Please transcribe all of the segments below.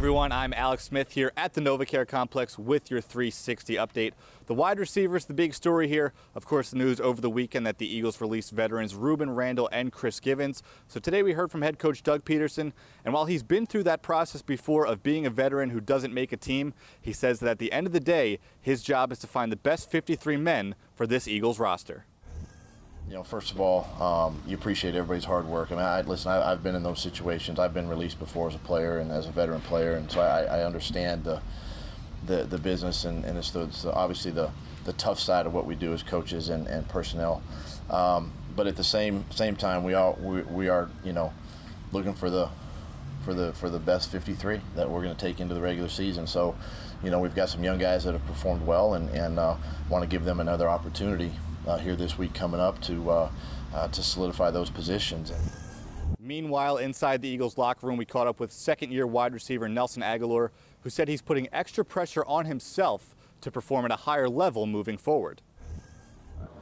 everyone, I'm Alex Smith here at the NovaCare Complex with your 360 update. The wide receivers, the big story here. Of course, the news over the weekend that the Eagles released veterans Rueben Randle and Chris Givens. So today we heard from head coach Doug Pederson, and while he's been through that process before of being a veteran who doesn't make a team, he says that at the end of the day, his job is to find the best 53 men for this Eagles roster you know, first of all, um, you appreciate everybody's hard work. I mean, I, listen, I, have been in those situations. I've been released before as a player and as a veteran player, and so I, I understand the, the the business and, and it's, the, it's the, obviously the the tough side of what we do as coaches and, and personnel. Um, but at the same same time, we all we, we are you know looking for the for the for the best 53 that we're going to take into the regular season. So, you know, we've got some young guys that have performed well and and uh, want to give them another opportunity uh, here this week coming up to uh, uh, to solidify those positions. Meanwhile, inside the Eagles locker room, we caught up with second-year wide receiver Nelson Agholor, who said he's putting extra pressure on himself to perform at a higher level moving forward.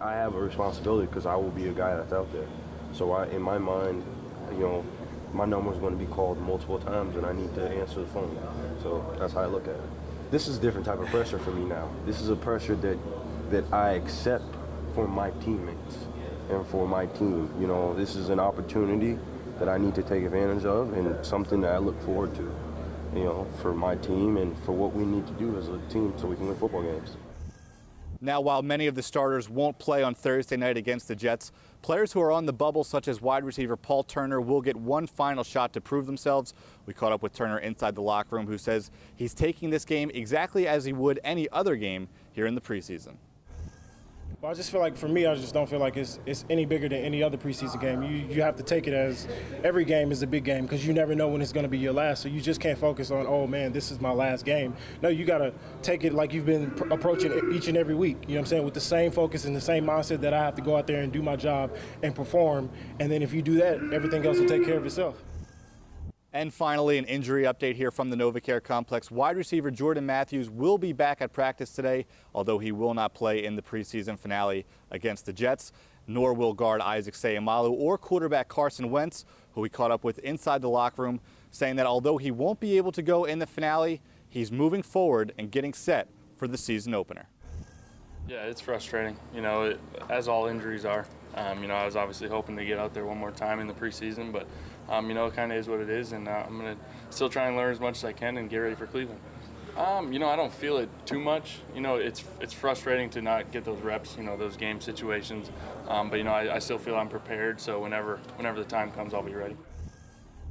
I have a responsibility because I will be a guy that's out there. So I, in my mind, you know, my number is going to be called multiple times, and I need to answer the phone. So that's how I look at it. This is a different type of pressure for me now. This is a pressure that that I accept for my teammates and for my team. You know, this is an opportunity that I need to take advantage of and something that I look forward to, you know, for my team and for what we need to do as a team so we can win football games. Now, while many of the starters won't play on Thursday night against the Jets, players who are on the bubble, such as wide receiver Paul Turner, will get one final shot to prove themselves. We caught up with Turner inside the locker room, who says he's taking this game exactly as he would any other game here in the preseason. Well, I just feel like for me, I just don't feel like it's it's any bigger than any other preseason game. You you have to take it as every game is a big game because you never know when it's going to be your last. So you just can't focus on oh man, this is my last game. No, you got to take it like you've been pr- approaching each and every week. You know what I'm saying? With the same focus and the same mindset that I have to go out there and do my job and perform. And then if you do that, everything else will take care of itself. And finally, an injury update here from the NovaCare complex. Wide receiver Jordan Matthews will be back at practice today, although he will not play in the preseason finale against the Jets, nor will guard Isaac Seumalo or quarterback Carson Wentz, who we caught up with inside the locker room, saying that although he won't be able to go in the finale, he's moving forward and getting set for the season opener. Yeah, it's frustrating, you know, it, as all injuries are. Um, you know, I was obviously hoping to get out there one more time in the preseason, but um, you know, it kind of is what it is, and uh, I'm gonna still try and learn as much as I can and get ready for Cleveland. Um, you know, I don't feel it too much. You know, it's it's frustrating to not get those reps. You know, those game situations. Um, but you know, I, I still feel I'm prepared. So whenever whenever the time comes, I'll be ready.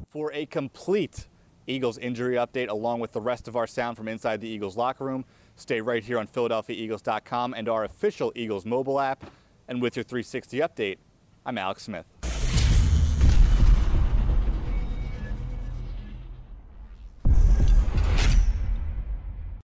For a complete Eagles injury update, along with the rest of our sound from inside the Eagles locker room, stay right here on PhiladelphiaEagles.com and our official Eagles mobile app. And with your 360 update, I'm Alex Smith.